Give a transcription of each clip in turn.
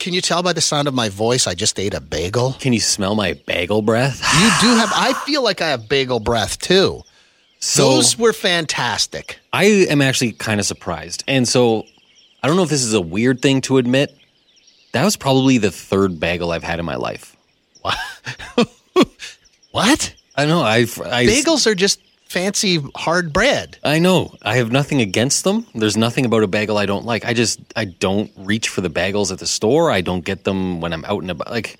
Can you tell by the sound of my voice I just ate a bagel? Can you smell my bagel breath? You do have, I feel like I have bagel breath too. So Those were fantastic. I am actually kind of surprised. And so I don't know if this is a weird thing to admit. That was probably the third bagel I've had in my life. What? what? I know. I've I, Bagels are just fancy hard bread. I know. I have nothing against them. There's nothing about a bagel I don't like. I just I don't reach for the bagels at the store. I don't get them when I'm out and about. Like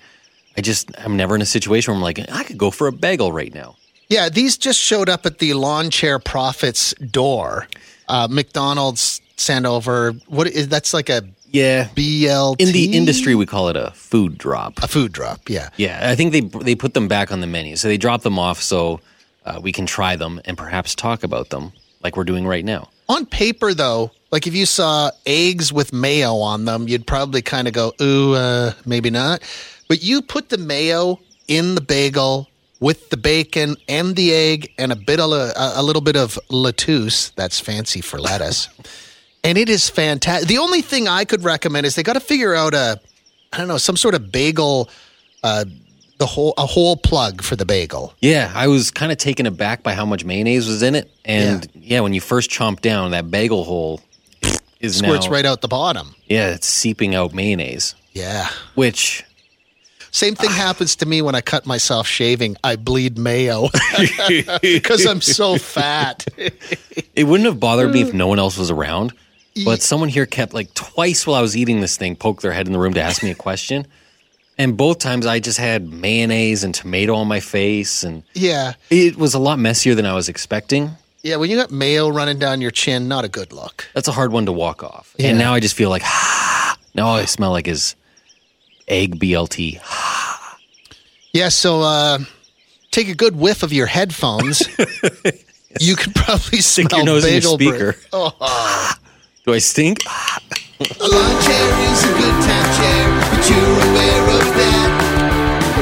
I just I'm never in a situation where I'm like I could go for a bagel right now. Yeah, these just showed up at the lawn chair profits door. Uh, McDonald's sent over what is that's like a Yeah. BLT In the industry, we call it a food drop. a food drop. Yeah, Yeah, I think they they put them back on the menu, so they drop them off so uh, we can try them and perhaps talk about them like we're doing right now. On paper, though, like if you saw eggs with mayo on them, you'd probably kind of go, ooh, uh, maybe not. But you put the mayo in the bagel with the bacon and the egg and a bit of a, a little bit of lettuce. That's fancy for lettuce. and it is fantastic. The only thing I could recommend is they got to figure out a, I don't know, some sort of bagel, uh, the whole a whole plug for the bagel. Yeah, I was kind of taken aback by how much mayonnaise was in it, and yeah, when you first chomp down, that bagel hole is Squirts now right out the bottom. yeah, it's seeping out mayonnaise, Yeah. which Same thing happens to me when I cut myself shaving. I bleed mayo because I'm so fat. it wouldn't have bothered me if mm. no one else was around. But someone here kept like twice while I was eating this thing, poke their head in the room to ask me a question. And both times I just had mayonnaise and tomato on my face and Yeah. It was a lot messier than I was expecting. Yeah. When you got mayo running down your chin, not a good look. That's a hard one to walk off. Yeah. And now I just feel like, ah, now all I smell like is egg BLT. Yeah. So uh, take a good whiff of your headphones. You could probably smell Stick your nose in your speaker. bread. Oh. Do I stink?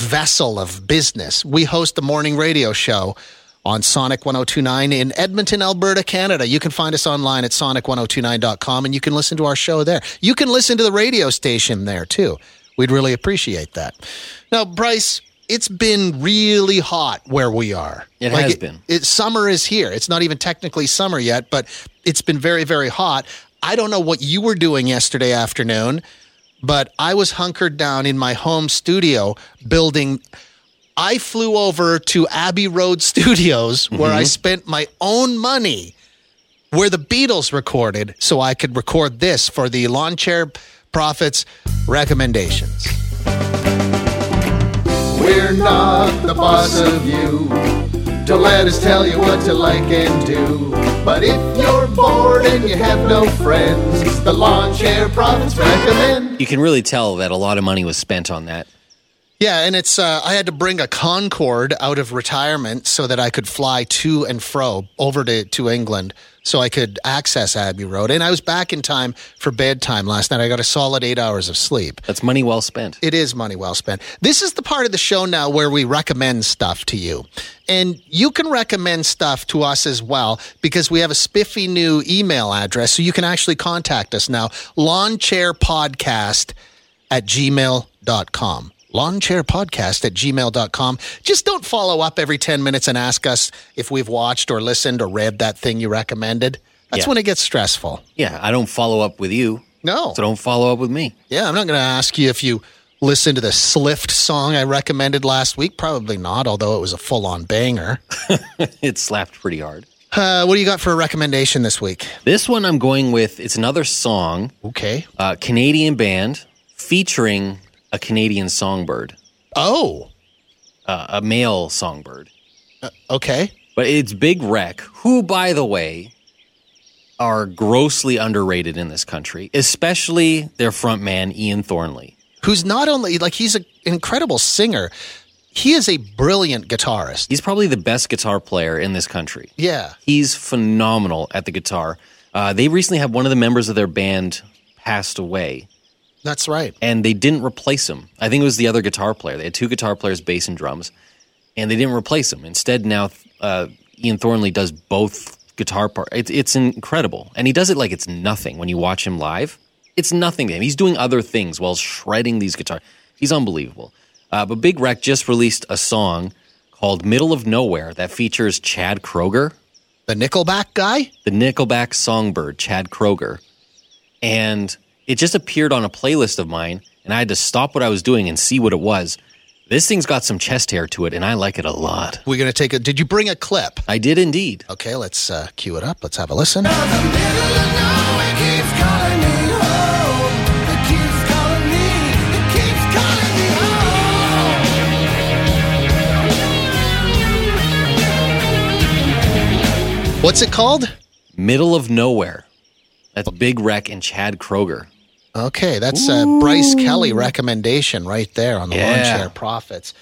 vessel of business, we host the morning radio show on Sonic 1029 in Edmonton, Alberta, Canada. You can find us online at sonic1029.com and you can listen to our show there. You can listen to the radio station there too. We'd really appreciate that. Now, Bryce, it's been really hot where we are. It has been. It, summer is here. It's not even technically summer yet, but it's been very, very hot. I don't know what you were doing yesterday afternoon, but I was hunkered down in my home studio building. I flew over to Abbey Road Studios where I mm-hmm. spent my own money where the Beatles recorded so I could record this for the Lawn Chair Profits recommendations. We're not the boss of you. Don't let us tell you what to like and do. But if you're bored and you have no friends, the Lawn Chair Profits recommend. You can really tell that a lot of money was spent on that. Yeah, and it's uh, I had to bring a Concorde out of retirement so that I could fly to and fro over to, to England so I could access Abbey Road. And I was back in time for bedtime last night. I got a solid eight hours of sleep. That's money well spent. It is money well spent. This is the part of the show now where we recommend stuff to you. And you can recommend stuff to us as well because we have a spiffy new email address. So you can actually contact us now lawnchairpodcast at gmail.com. Lawnchairpodcast at gmail.com. Just don't follow up every 10 minutes and ask us if we've watched or listened or read that thing you recommended. That's Yeah. when it gets stressful. Yeah, I don't follow up with you, No. so don't follow up with me. Yeah, I'm not going to ask you if you listened to the Slift song I recommended last week. Probably not, although it was a full on banger. it slapped pretty hard. Uh, what do you got for a recommendation this week? This one I'm going with, it's another song, Okay. uh, Canadian band featuring a Canadian songbird, Oh, uh, a male songbird. okay. But it's Big Wreck, who, by the way, are grossly underrated in this country, especially their front man, Ian Thornley. who's not only like he's a, an incredible singer, he is a brilliant guitarist. He's probably the best guitar player in this country. Yeah. He's phenomenal at the guitar. Uh, they recently had one of the members of their band passed away, That's right. and they didn't replace him. I think it was the other guitar player. They had two guitar players, bass and drums, and they didn't replace him. Instead, now uh, Ian Thornley does both guitar parts. It's, it's incredible, and he does it like it's nothing. When you watch him live, it's nothing to him. He's doing other things while shredding these guitars. He's unbelievable. Uh, but Big Wreck just released a song called "Middle of Nowhere" that features Chad Kroeger The Nickelback guy? the Nickelback songbird, Chad Kroeger. And it just appeared on a playlist of mine, and I had to stop what I was doing and see what it was. This thing's got some chest hair to it, and I like it a lot. We're going to take a. Did you bring a clip? I did indeed. Okay, let's uh, cue it up. Let's have a listen. What's it called? Middle of Nowhere. That's Big Wreck and Chad Kroeger. Okay, that's a Bryce Kelly recommendation right there on the Lawn Yeah. Chair Profits.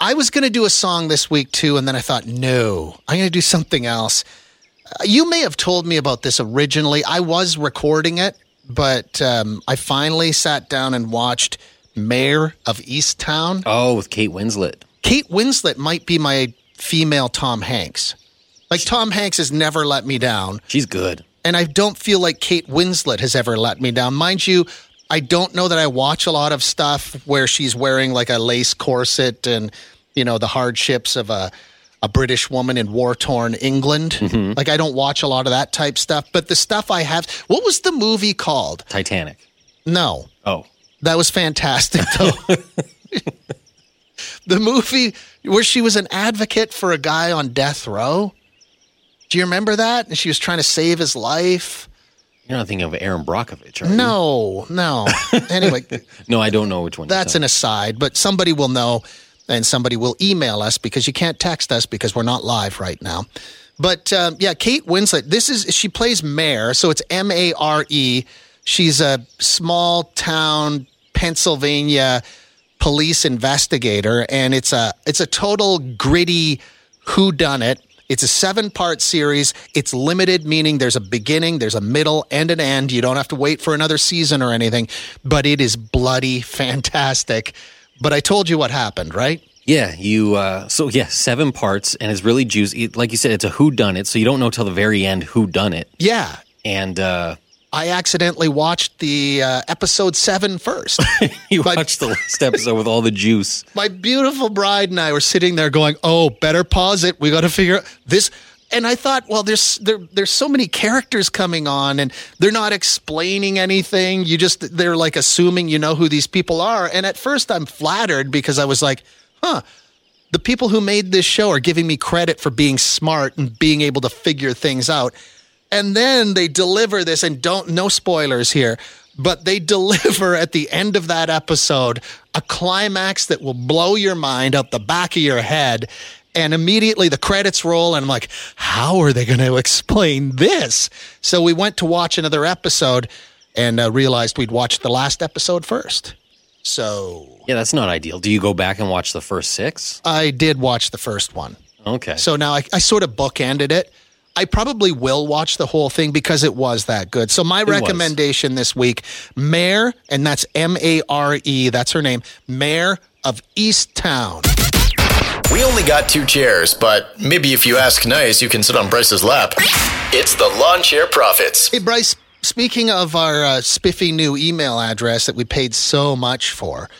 I was going to do a song this week too, and then I thought, no, I'm going to do something else. Uh, You may have told me about this originally. I was recording it, but um, I finally sat down and watched Mare of Easttown. Oh, with Kate Winslet. Kate Winslet might be my female Tom Hanks. Like Tom Hanks has never let me down She's good. And I don't feel like Kate Winslet has ever let me down. Mind you, I don't know that I watch a lot of stuff where she's wearing like a lace corset and you know the hardships of a a British woman in war torn England. Mm-hmm. Like I don't watch a lot of that type stuff. But the stuff I have, what was the movie called? Titanic. No, Oh, that was fantastic though. the movie where she was an advocate for a guy on death row. Do you remember that? And she was trying to save his life. you're not thinking of Erin Brockovich, are you? No, no. anyway, No, I don't know which one. that's an aside, but somebody will know and somebody will email us because you can't text us because we're not live right now. But um, yeah, Kate Winslet, this is, she plays Mare, so it's M A R E. She's a small town Pennsylvania police investigator, and it's a, it's a total gritty who done it. It's a seven part series. It's limited, meaning there's a beginning, there's a middle, and an end. You don't have to wait for another season or anything, but it is bloody fantastic. But I told you what happened, right? Yeah, you. Uh, so yeah, seven parts, and it's really juicy. Like you said, it's a who done it, so you don't know till the very end who done it. Yeah. And uh, I accidentally watched the uh, episode seven first. you But- watched the last episode with all the juice. My beautiful bride and I were sitting there going, "Oh, better pause it. We got to figure out this." And I thought, well, there's there, there's so many characters coming on, and they're not explaining anything. You just they're like assuming you know who these people are. And at first, I'm flattered because I was like, huh. The people who made this show are giving me credit for being smart and being able to figure things out. And then they deliver this, and don't, no spoilers here, but they deliver at the end of that episode a climax that will blow your mind out the back of your head. And immediately the credits roll, and I'm like, how are they going to explain this? So we went to watch another episode and uh, realized we'd watched the last episode first. So Yeah, that's not ideal. Do you go back and watch the first six? I did watch the first one. Okay. So now I, I sort of bookended it. I probably will watch the whole thing because it was that good. So my was. recommendation this week, Mare, and that's M A R E, that's her name, Mare of Easttown. We only got two chairs, but maybe if you ask nice, you can sit on Bryce's lap. It's the Lawn Chair Profits. Hey, Bryce, speaking of our uh, spiffy new email address that we paid so much for,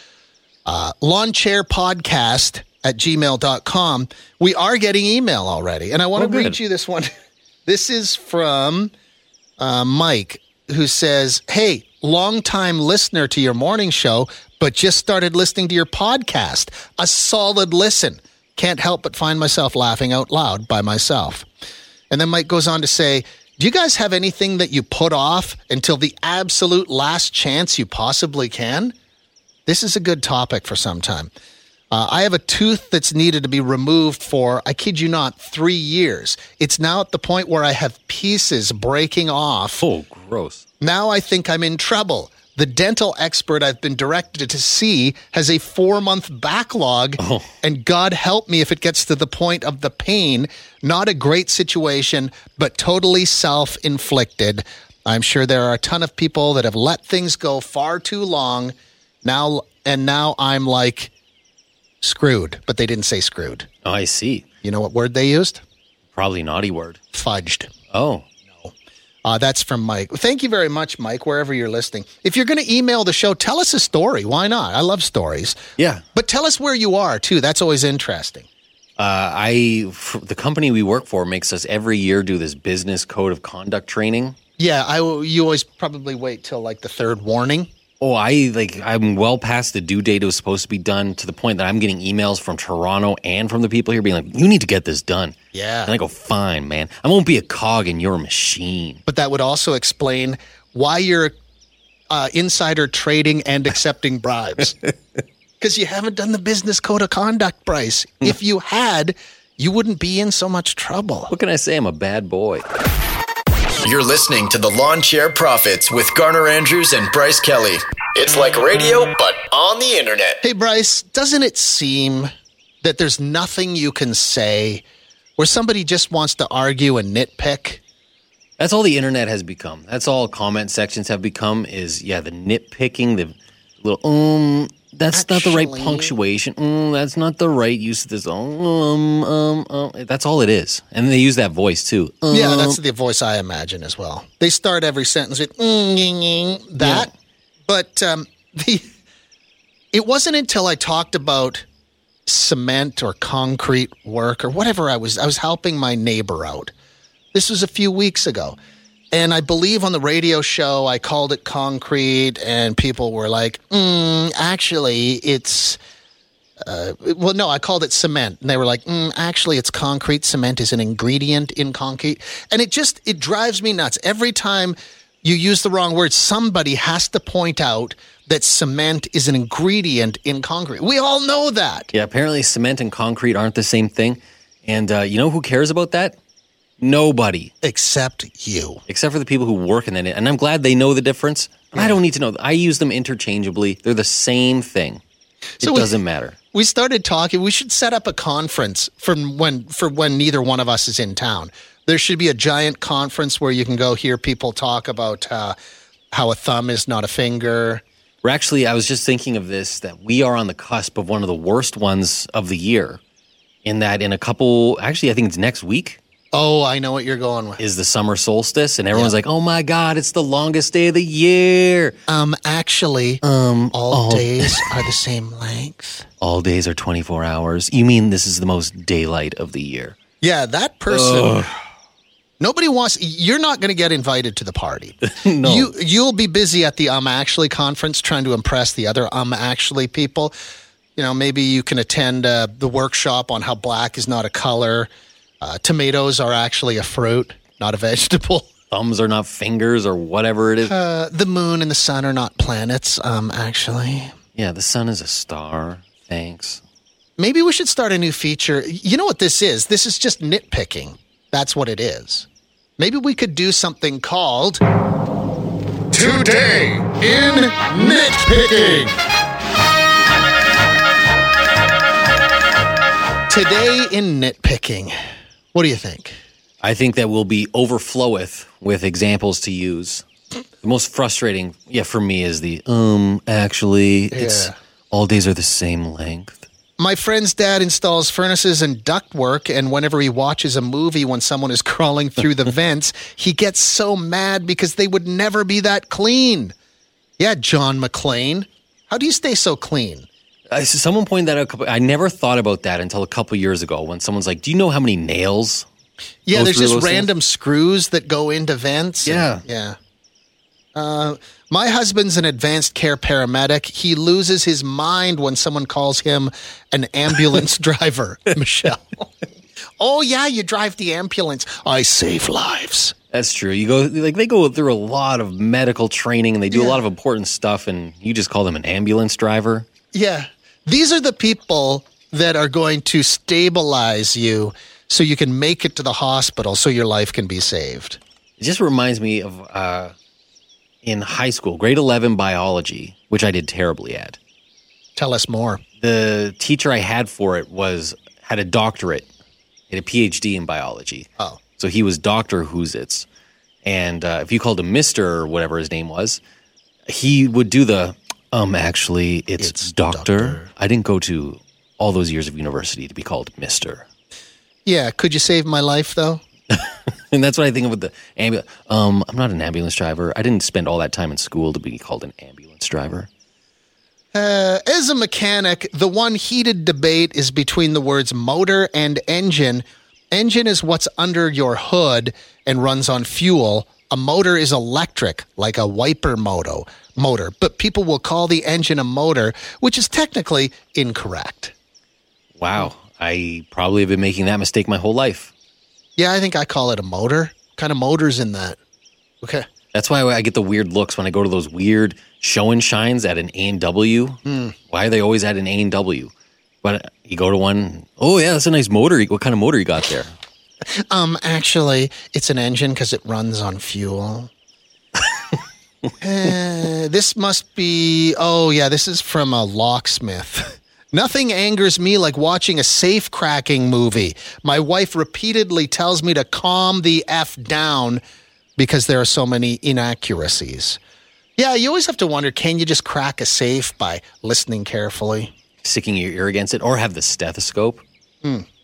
uh, lawnchairpodcast at gmail.com, we are getting email already. And I want Oh, to good. read you this one. This is from uh, Mike, who says, Hey, longtime listener to your morning show, but just started listening to your podcast. A solid listen. Can't help but find myself laughing out loud by myself. And then Mike goes on to say, Do you guys have anything that you put off until the absolute last chance you possibly can? This is a good topic for some time. Uh, I have a tooth that's needed to be removed for, I kid you not, three years. It's now at the point where I have pieces breaking off. oh, gross. Now I think I'm in trouble. The dental expert I've been directed to see has a four month backlog, oh. and God help me if it gets to the point of the pain. Not a great situation, but totally self inflicted. I'm sure there are a ton of people that have let things go far too long now, and now I'm like screwed, but they didn't say screwed. Oh, I see. You know what word they used? Probably naughty word. Fudged. Oh, Uh, that's from Mike. Thank you very much, Mike, wherever you're listening. If you're going to email the show, tell us a story. Why not? I love stories. yeah. But tell us where you are, too. That's always interesting. Uh, I f- the company we work for makes us every year do this business code of conduct training. Yeah, I, you always probably wait till like the third warning. Oh, I like I'm well past the due date it was supposed to be done to the point that I'm getting emails from Toronto and from the people here being like, "You need to get this done." Yeah. And I go, "Fine, man. I won't be a cog in your machine." But that would also explain why you're uh, insider trading and accepting bribes. Because you haven't done the business code of conduct, Bryce. if you had, you wouldn't be in so much trouble. What can I say? I'm a bad boy. You're listening to the Lawn Chair Profits with Garner Andrews and Bryce Kelly. It's like radio, but on the internet. Hey, Bryce, doesn't it seem that there's nothing you can say where somebody just wants to argue and nitpick? That's all the internet has become. That's all comment sections have become is yeah, the nitpicking, the little um that's not the right punctuation. Mm, that's not the right use of this. Um, um, um. That's all it is. And they use that voice too. Um, Yeah, that's the voice I imagine as well. They start every sentence with mm, that. But um, the it wasn't until I talked about cement or concrete work or whatever I was I was helping my neighbor out. This was a few weeks ago. And I believe on the radio show I called it concrete and people were like, mm, actually it's uh, well, no, I called it cement, and they were like, mm, "Actually, it's concrete. Cement is an ingredient in concrete," and it just it drives me nuts every time you use the wrong word. Somebody has to point out that cement is an ingredient in concrete. We all know that. Yeah, apparently cement and concrete aren't the same thing. And uh, you know who cares about that? Nobody, Except you. except for the people who work in it. And I'm glad they know the difference. I don't need to know. I use them interchangeably. They're the same thing. It So we- doesn't matter. We started talking. We should set up a conference for when for when neither one of us is in town. There should be a giant conference where you can go hear people talk about uh, how a thumb is not a finger. We're actually, I was just thinking of this that we are on the cusp of one of the worst ones of the year. In that, in a couple, actually, I think it's next week Oh, I know what you're going with. is the summer solstice, and everyone's like, "Oh my god, it's the longest day of the year." Um, actually, Um, all days are the same length. all days are 24 hours. You mean this is the most daylight of the year? Yeah, that person. Nobody wants. You're not going to get invited to the party. No. You you'll be busy at the um actually conference trying to impress the other um actually people. You know, maybe you can attend uh, the workshop on how black is not a color. Uh, tomatoes are actually a fruit, not a vegetable. Thumbs are not fingers or whatever it is. Uh, the moon and the sun are not planets. Um, actually. yeah, the sun is a star. Thanks. Maybe we should start a new feature. You know what this is? This is just nitpicking. That's what it is. Maybe we could do something called Today in Nitpicking. Today in Nitpicking. What do you think? I think that will be overfloweth with examples to use. The most frustrating, yeah, for me is the um. Actually, it's Yeah. all days are the same length. My friend's dad installs furnaces and ductwork, and whenever he watches a movie when someone is crawling through the vents, he gets so mad because they would never be that clean. Yeah, John McClane. How do you stay so clean? I, someone pointed that out. A couple, I never thought about that until a couple years ago when someone's like, "Do you know how many nails?" Yeah, there's just those things? random screws that go into vents. and- Yeah. yeah. Uh, my husband's an advanced care paramedic. He loses his mind when someone calls him an ambulance driver, Michelle. oh, yeah, you drive the ambulance. I save lives. That's true. You go like they go through a lot of medical training and they do a lot of important stuff, and you just call them an ambulance driver. Yeah. These are the people that are going to stabilize you so you can make it to the hospital so your life can be saved. It just reminds me of uh, in high school, grade 11 biology, which I did terribly at. Tell us more. The teacher I had for it was had a doctorate, had a PhD in biology. Oh. So he was Dr. Who's It's. And uh, if you called him Mr. or whatever his name was, he would do the, um, actually, it's, It's doctor. doctor. I didn't go to all those years of university to be called Mr. Yeah, could you save my life though? And that's what I think of with the ambulance. Um, I'm not an ambulance driver. I didn't spend all that time in school to be called an ambulance driver. Uh, as a mechanic, the one heated debate is between the words motor and engine. Engine is what's under your hood and runs on fuel. A motor is electric, like a wiper moto motor, but people will call the engine a motor, which is technically incorrect. Wow. I probably have been making that mistake my whole life. Yeah, I think I call it a motor. kind of motors in that? Okay. That's why I get the weird looks when I go to those weird show and shines at an A and W. Why are they always at an A and W? But you go to one, oh yeah, that's a nice motor. What kind of motor you got there? Um, actually, it's an engine because it runs on fuel. Uh, this must be. Oh, yeah, this is from a locksmith. Nothing angers me like watching a safe cracking movie. My wife repeatedly tells me to calm the F down because there are so many inaccuracies. Yeah, you always have to wonder can you just crack a safe by listening carefully? Sticking your ear against it, or have the stethoscope.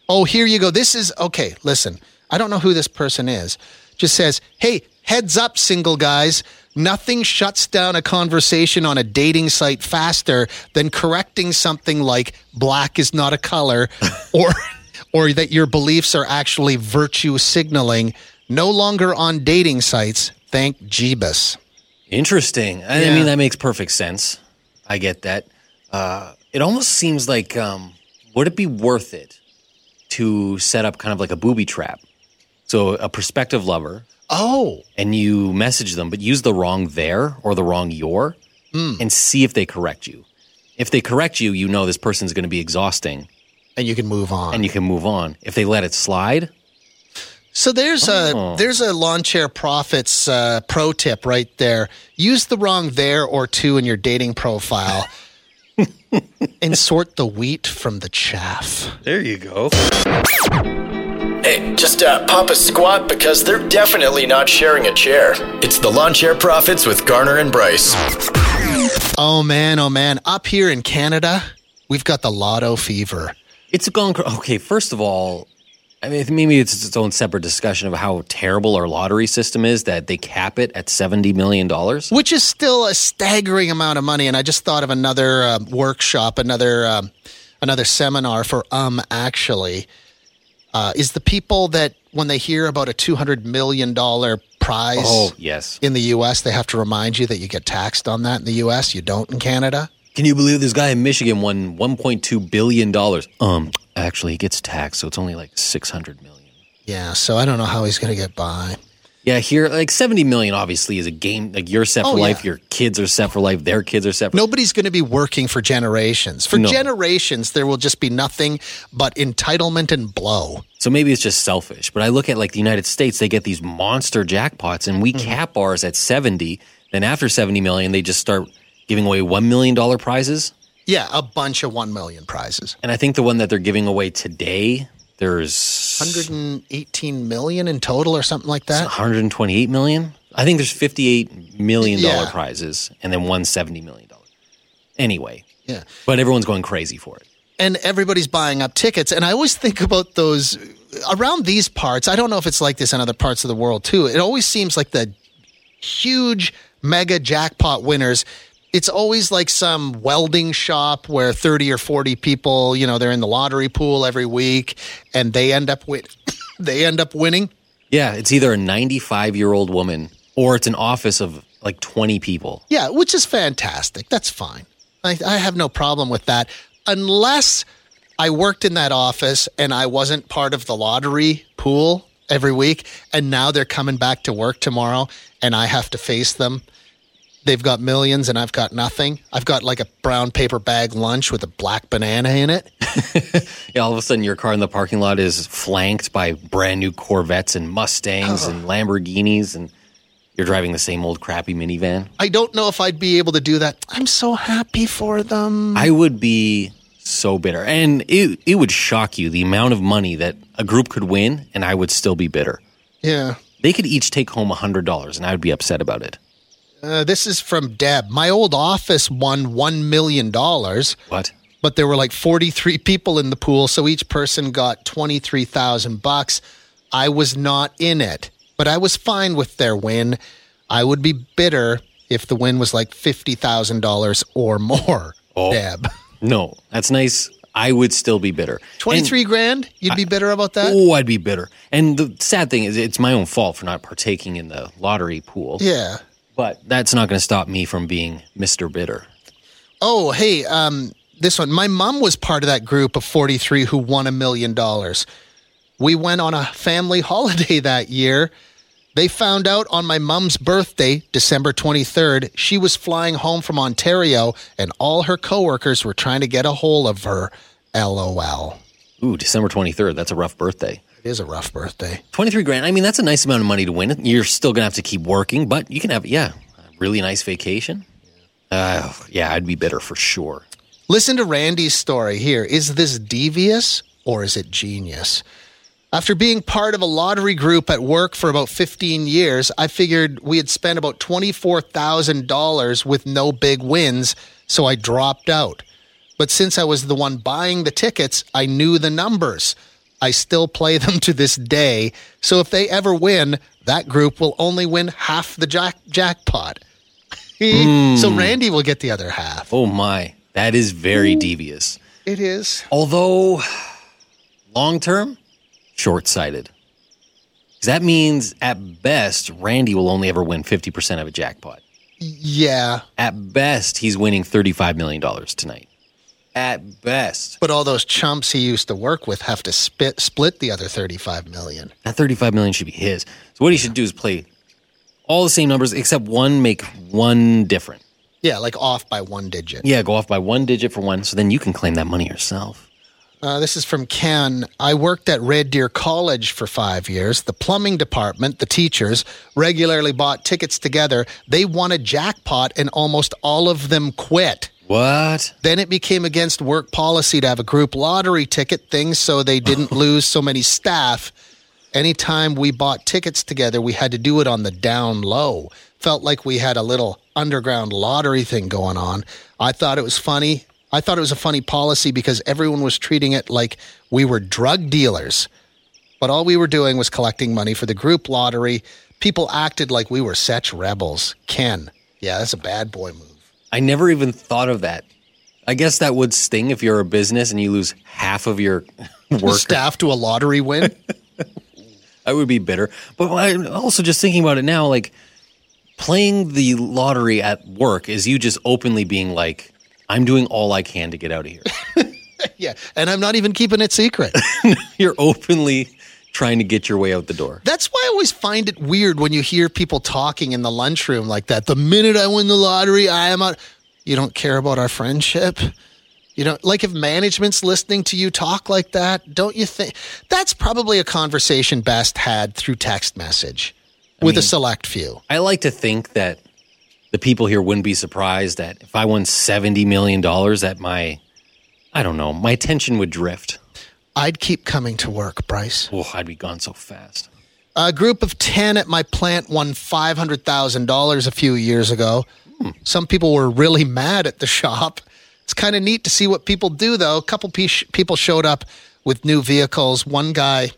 Oh, here you go. This is okay. Listen, I don't know who this person is. Just says, hey, heads up, single guys. Nothing shuts down a conversation on a dating site faster than correcting something like black is not a color or or that your beliefs are actually virtue signaling. No longer on dating sites. Thank Jeebus. Interesting. I Yeah. mean, that makes perfect sense. I get that. Uh, it almost seems like, um, would it be worth it to set up kind of like a booby trap? So a prospective lover, Oh, and you message them, but use the wrong there or the wrong your, and see if they correct you. If they correct you, you know this person's going to be exhausting, and you can move on. and you can move on. If they let it slide, So there's Oh. a there's a lawn chair profits uh, pro tip right there. Use the wrong there or two in your dating profile, and sort the wheat from the chaff. there you go. Hey, just uh, pop a squat because they're definitely not sharing a chair. It's the Lawn Chair Profits with Garner and Bryce. Oh man, oh man! Up here in Canada, we've got the lotto fever. It's gone. cr- Okay, first of all, I mean, maybe it's its own separate discussion of how terrible our lottery system is that they cap it at $70 million. which is still a staggering amount of money. And I just thought of another uh, workshop, another um, another seminar for um actually uh, is the people that when they hear about a two hundred million dollar prize Oh, yes. in the U.S., they have to remind you that you get taxed on that in the U.S. You don't in Canada. Can you believe this guy in Michigan won $1.2 billion? Um, actually, he gets taxed, so it's only like 600 million. Yeah, so I don't know how he's going to get by. Yeah, here, like 70 million obviously is a game. Like you're set for Oh, life, yeah. your kids are set for life, their kids are set for Nobody's going to be working for generations. For No. generations, there will just be nothing but entitlement and blow. So maybe it's just selfish. But I look at like the United States, they get these monster jackpots and we mm-hmm. cap ours at 70. Then after 70 million, they just start giving away $1 million prizes. Yeah, a bunch of one million prizes. And I think the one that they're giving away today, there's 118 million in total or something like that. 128 million. I think there's 58 million dollar Yeah. prizes and then one 70 million dollar. Anyway, Yeah. but everyone's going crazy for it. And everybody's buying up tickets. And I always think about those around these parts. I don't know if it's like this in other parts of the world too. It always seems like the huge mega jackpot winners. It's always like some welding shop where 30 or 40 people, you know, they're in the lottery pool every week and they end up with they end up winning. Yeah, it's either a 95 year old woman or it's an office of like 20 people. Yeah, which is fantastic. That's fine. I, I have no problem with that. Unless I worked in that office and I wasn't part of the lottery pool every week, and now they're coming back to work tomorrow and I have to face them. They've got millions and I've got nothing. I've got like a brown paper bag lunch with a black banana in it. Yeah, all of a sudden your car in the parking lot is flanked by brand new Corvettes and Mustangs and Lamborghinis and You're driving the same old crappy minivan. I don't know if I'd be able to do that. I'm so happy for them. I would be so bitter. And it, it would shock you the amount of money that a group could win, and I would still be bitter. yeah. They could each take home $100, and I would be upset about it. Uh, this is from Deb. My old office won $1 million, What? but there were like 43 people in the pool, so each person got 23,000 bucks. I was not in it, but I was fine with their win. I would be bitter if the win was like $50,000 or more. Oh. Deb. No, that's nice. I would still be bitter. 23 grand? You'd be bitter about that? Oh, I'd be bitter. And the sad thing is, it's my own fault for not partaking in the lottery pool. Yeah. But that's not going to stop me from being Mr. Bitter. Oh, hey, um, this one. My mom was part of that group of 43 who won a million dollars. We went on a family holiday that year. They found out on my mom's birthday, December 23rd, she was flying home from Ontario and all her coworkers were trying to get a hold of her. LOL. Ooh, December 23rd. That's a rough birthday. It is a rough birthday. 23 grand. I mean, that's a nice amount of money to win. You're still going to have to keep working, but you can have, yeah, a really nice vacation. Uh, yeah, I'd be bitter for sure. Listen to Randy's story here. Is this devious or is it genius? After being part of a lottery group at work for about 15 years, I figured we had spent about $24,000 with no big wins, so I dropped out. But since I was the one buying the tickets, I knew the numbers. I still play them to this day, so if they ever win, that group will only win half the jack- jackpot. So hmm. Randy will get the other half. Oh my, that is very devious. It is. Although, long term, short sighted. That means at best, Randy will only ever win 50% of a jackpot. Yeah. At best, he's winning $35 million tonight. At best. But all those chumps he used to work with have to spit, split the other 35 million. That 35 million should be his. So what he should do is play all the same numbers except one make one different. Yeah, like off by one digit. Yeah, go off by one digit for one so then you can claim that money yourself. Uh, this is from Ken. I worked at Red Deer College for five years. The plumbing department, the teachers, regularly bought tickets together. They won a jackpot and almost all of them quit. What? Then it became against work policy to have a group lottery ticket thing so they didn't lose so many staff. Anytime we bought tickets together, we had to do it on the down low. Felt like we had a little underground lottery thing going on. I thought it was funny. I thought it was a funny policy because everyone was treating it like we were drug dealers. But all we were doing was collecting money for the group lottery. People acted like we were such rebels. Ken, yeah, that's a bad boy move. I never even thought of that. I guess that would sting if you're a business and you lose half of your work. Staff to a lottery win. I would be bitter. But I'm also just thinking about it now, like playing the lottery at work is you just openly being like, I'm doing all I can to get out of here. yeah, and I'm not even keeping it secret. You're openly trying to get your way out the door. That's why I always find it weird when you hear people talking in the lunchroom like that. The minute I win the lottery, I am out. You don't care about our friendship. You know, like if management's listening to you talk like that, don't you think that's probably a conversation best had through text message with a select few? I like to think that the people here wouldn't be surprised that if I won $70 million, that my, I don't know, my attention would drift. I'd keep coming to work, Bryce. Oh, I'd be gone so fast. A group of 10 at my plant won $500,000 a few years ago. Some people were really mad at the shop. It's kind of neat to see what people do, though. A couple pe- people showed up with new vehicles. One guy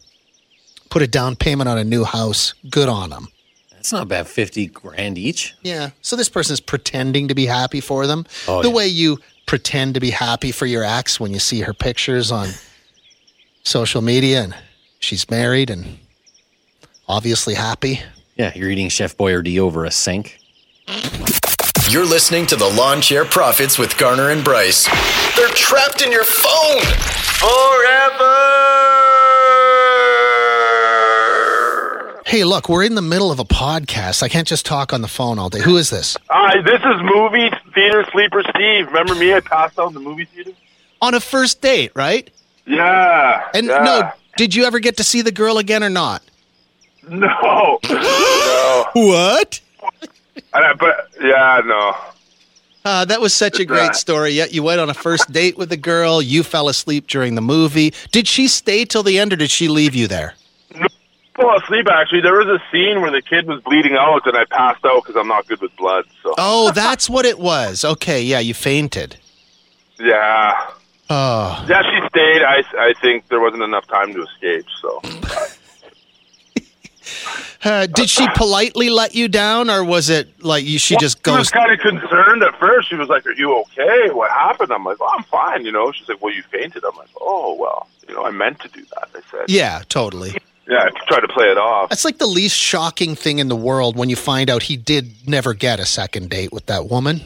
put a down payment on a new house. Good on him. That's not bad. 50 grand each. Yeah. So this person's pretending to be happy for them. Oh, the yeah. way you pretend to be happy for your ex when you see her pictures on social media and she's married and obviously happy. Yeah, you're eating Chef Boyardee over a sink. You're listening to the Lawn Chair Profits with Garner and Bryce. They're trapped in your phone forever. Hey, look, we're in the middle of a podcast. I can't just talk on the phone all day. Who is this? Hi, this is movie theater sleeper Steve. Remember me? I passed out in the movie theater. On a first date, right? Yeah. And yeah. no, did you ever get to see the girl again or not? no, no. What? I, but yeah, no. Uh, that was such a great story. Yet you went on a first date with a girl. You fell asleep during the movie. Did she stay till the end, or did she leave you there? Fall asleep. Actually, there was a scene where the kid was bleeding out, and I passed out because I'm not good with blood. So Oh, that's what it was. Okay, yeah, you fainted. yeah, Yeah. She stayed. I I think there wasn't enough time to escape. So uh, did she politely let you down, or was it like you, she just She was kind of concerned at first. She was like, "Are you okay? What happened?" I'm like, "Oh, I'm fine." You know. She's like, "Well, you fainted." I'm like, "Oh, well, you know, I meant to do that." I said, Yeah, totally. "Yeah." I tried to play it off. That's like the least shocking thing in the world when you find out he did never get a second date with that woman.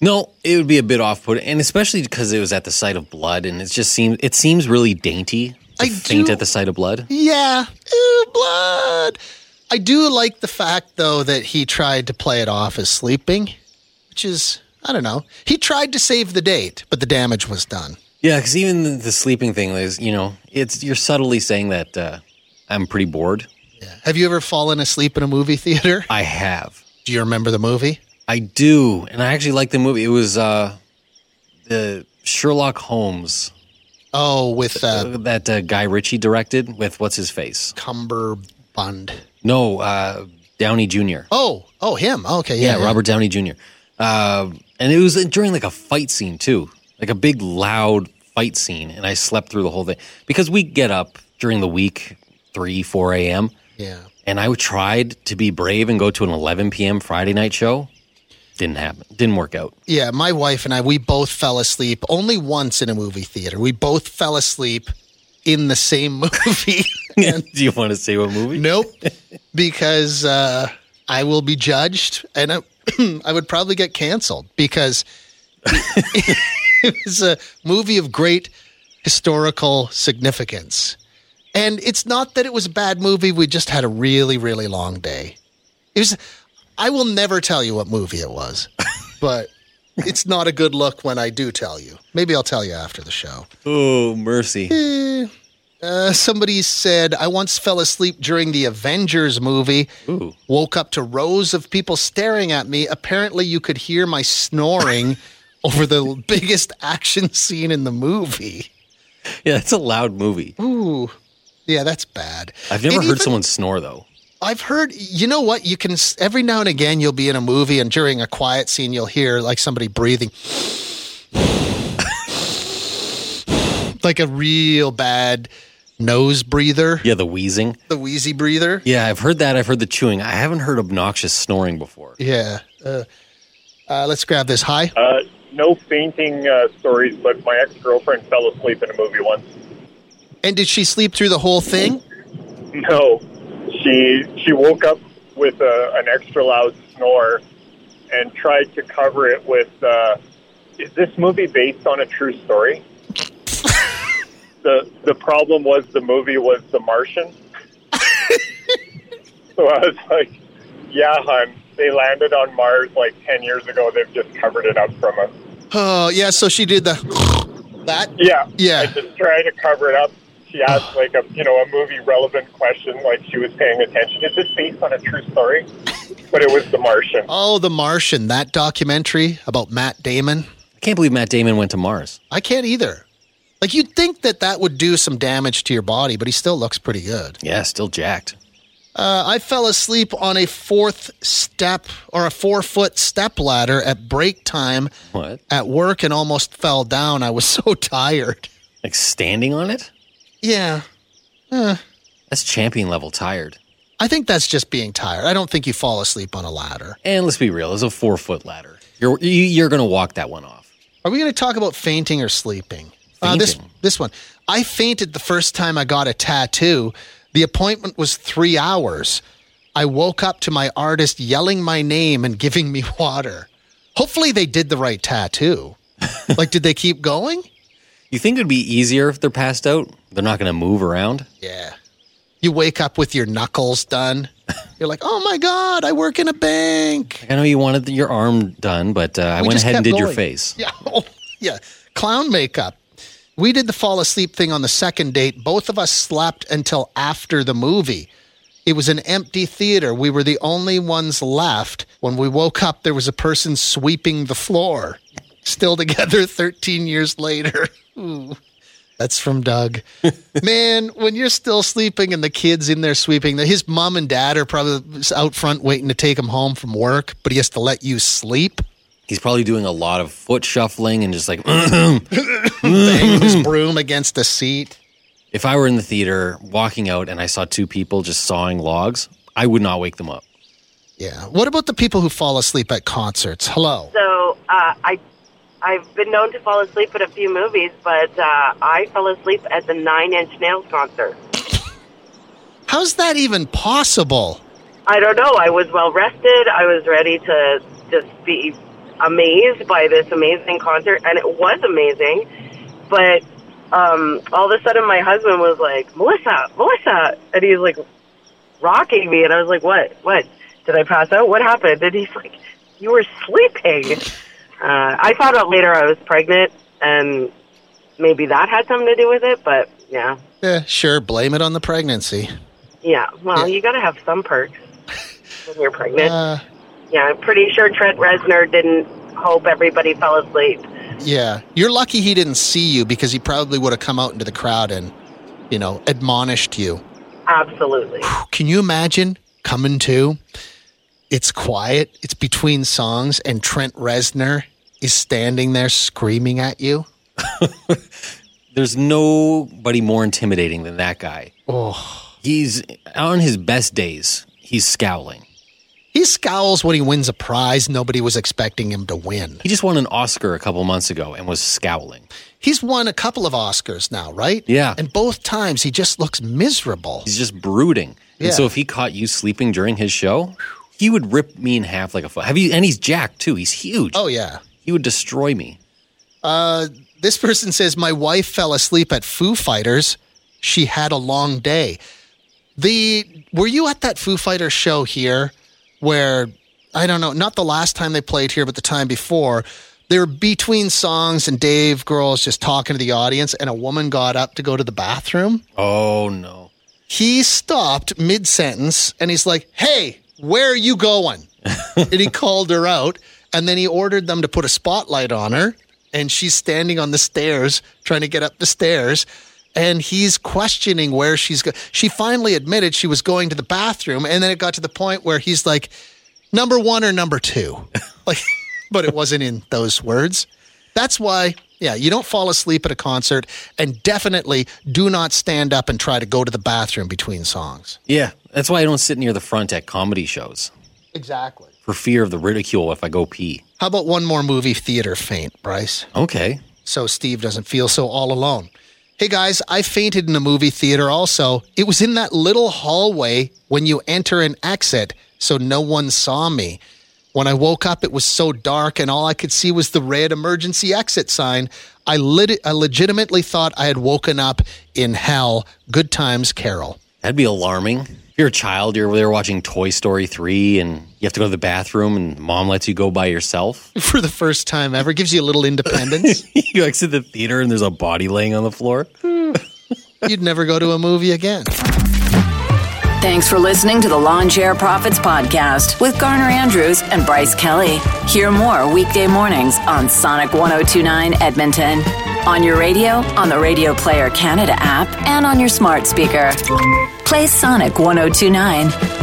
No, it would be a bit off-putting, and especially because it was at the sight of blood, and it just seems it seems really dainty I faint do- at the sight of blood. Yeah, Ew, blood. I do like the fact though that he tried to play it off as sleeping, which is I don't know. He tried to save the date, but the damage was done. Yeah, because even the, the sleeping thing is, you know, it's you're subtly saying that uh, I'm pretty bored. Yeah. Have you ever fallen asleep in a movie theater? I have, Do you remember the movie? I do, and I actually like the movie. It was uh, the Sherlock Holmes Oh, with uh, uh, that uh, Guy Ritchie directed with what's his face? Cumberbund. No, uh, Downey Jr. Oh, oh, him. Okay, yeah, yeah, Robert Downey Jr. Uh, and it was during like a fight scene too, like a big loud fight scene, and I slept through the whole thing because we get up during the week three, four a.m. Yeah. and I tried to be brave and go to an 11 p.m. Friday night show. Didn't happen. Didn't work out. Yeah, my wife and I, we both fell asleep only once in a movie theater. We both fell asleep in the same movie. Do you want to say what movie? nope, because uh, I will be judged, and I, I would probably get canceled because it was a movie of great historical significance. And it's not that it was a bad movie. We just had a really, really long day. It was. I will never tell you what movie it was, but it's not a good look when I do tell you. Maybe I'll tell you after the show. Oh, mercy. Uh, somebody said I once fell asleep during the Avengers movie. Ooh. Woke up to rows of people staring at me. Apparently, you could hear my snoring over the biggest action scene in the movie. Yeah, it's a loud movie. Ooh, yeah, that's bad. I've never And heard even- someone snore though. I've heard, you know what? You can, every now and again, you'll be in a movie and during a quiet scene, you'll hear like somebody breathing. like a real bad nose breather, Yeah, the wheezing. the wheezy breather. Yeah, I've heard that. I've heard the chewing. I haven't heard obnoxious snoring before. Yeah. Uh, uh, let's grab this. Hi. Uh, no fainting uh, stories, but my ex girlfriend fell asleep in a movie once. And did she sleep through the whole thing? No, she she woke up with a, an extra loud snore and tried to cover it with. Uh, is this movie based on a true story? the The problem was the movie was The Martian. so I was like, "Yeah, hon, they landed on Mars like ten years ago. They've just covered it up from us." Oh, yeah. So she did the that. Yeah, Yeah. I just trying to cover it up. She asked like a you know a movie relevant question, like she was paying attention. Is this based on a true story? But it was The Martian. Oh, The Martian, that documentary about Matt Damon. I can't believe Matt Damon went to Mars. I can't either. Like you'd think that that would do some damage to your body, but he still looks pretty good. Yeah, still jacked. Uh, I fell asleep on a fourth step or a four foot step ladder at break time What? at work and almost fell down. I was so tired. Like standing on it? Yeah. That's champion level tired. I think that's just being tired. I don't think you fall asleep on a ladder. And let's be real, it's a four foot ladder. You're you, you're gonna walk that one off. Are we going to talk about fainting or sleeping? Uh, this this one. I fainted the first time I got a tattoo. The appointment was three hours. I woke up to my artist yelling my name and giving me water. Hopefully, they did the right tattoo. like, did they keep going? You think it'd be easier if they're passed out? They're not gonna move around. Yeah. You wake up with your knuckles done. You're like, oh my God, I work in a bank. I know you wanted your arm done, but uh, I We went ahead and did your face. Yeah. Oh, yeah. Clown makeup. We did the fall asleep thing on the second date. Both of us slept until after the movie. It was an empty theater. We were the only ones left. When we woke up, there was a person sweeping the floor. Still together 13 years later. Ooh. That's from Doug. Man, when you're still sleeping and the kid's in there sweeping, his mom and dad are probably out front waiting to take him home from work, but he has to let you sleep. He's probably doing a lot of foot shuffling and just like, Banging his broom against the seat. if I were in the theater walking out and I saw two people just sawing logs, I would not wake them up. Yeah. What about the people who fall asleep at concerts? Hello. So uh, I, I've been known to fall asleep at a few movies, but uh, I fell asleep at the Nine Inch Nails concert. How's that even possible? I don't know. I was well rested. I was ready to just be amazed by this amazing concert, and it was amazing. But um, all of a sudden, my husband was like, "Melissa, Melissa," and he's like rocking me, and I was like, "What? What? Did I pass out? What happened?" And he's like, "You were sleeping." Uh, I found out later I was pregnant, and maybe that had something to do with it. But yeah, Eh, sure, blame it on the pregnancy. yeah. Well, Yeah. you got to have some perks when you're pregnant. Uh, Yeah, I'm pretty sure Trent Reznor didn't hope everybody fell asleep. yeah. You're lucky he didn't see you because he probably would have come out into the crowd and, you know, admonished you. Absolutely. Can you imagine coming to? It's quiet, it's between songs, and Trent Reznor is standing there screaming at you. There's nobody more intimidating than that guy. Oh. He's on his best days, he's scowling. He scowls when he wins a prize nobody was expecting him to win. He just won an Oscar a couple months ago and was scowling. He's won a couple of Oscars now, right? Yeah. And both times he just looks miserable. He's just brooding. Yeah. And so if he caught you sleeping during his show, he would rip me in half like a foot. Have you? And he's Jack too. He's huge. Oh, yeah. He would destroy me. Uh, this person says, My wife fell asleep at Foo Fighters. She had a long day. The were you at that Foo Fighters show here where I don't know, not the last time they played here, but the time before, they were between songs and Dave is just talking to the audience and a woman got up to go to the bathroom. Oh no. He stopped mid sentence and he's like, Hey, where are you going? and he called her out and then he ordered them to put a spotlight on her and she's standing on the stairs trying to get up the stairs and he's questioning where she's going. She finally admitted she was going to the bathroom and then it got to the point where he's like, Number one or number two? like, but it wasn't in those words. That's why, yeah, you don't fall asleep at a concert and definitely do not stand up and try to go to the bathroom between songs. Yeah, that's why I don't sit near the front at comedy shows Exactly. for fear of the ridicule if I go pee. How about one more movie theater faint, Bryce? Okay. So Steve doesn't feel so all alone. Hey guys, I fainted in a movie theater also. It was in that little hallway when you enter and exit, so no one saw me. When I woke up, it was so dark and all I could see was the red emergency exit sign. I, lit- I legitimately thought I had woken up in hell. Good times, Carol. That'd be alarming. If you're a child, you're there watching Toy Story 3 and you have to go to the bathroom and mom lets you go by yourself. For the first time ever, gives you a little independence. you exit the theater and there's a body laying on the floor. Hmm. You'd never go to a movie again. Thanks for listening to the Lawn Chair Profits Podcast with Garner Andrews and Bryce Kelly. Hear more weekday mornings on Sonic 1029 Edmonton, on your radio, on the Radio Player Canada app, and on your smart speaker. Play Sonic 1029.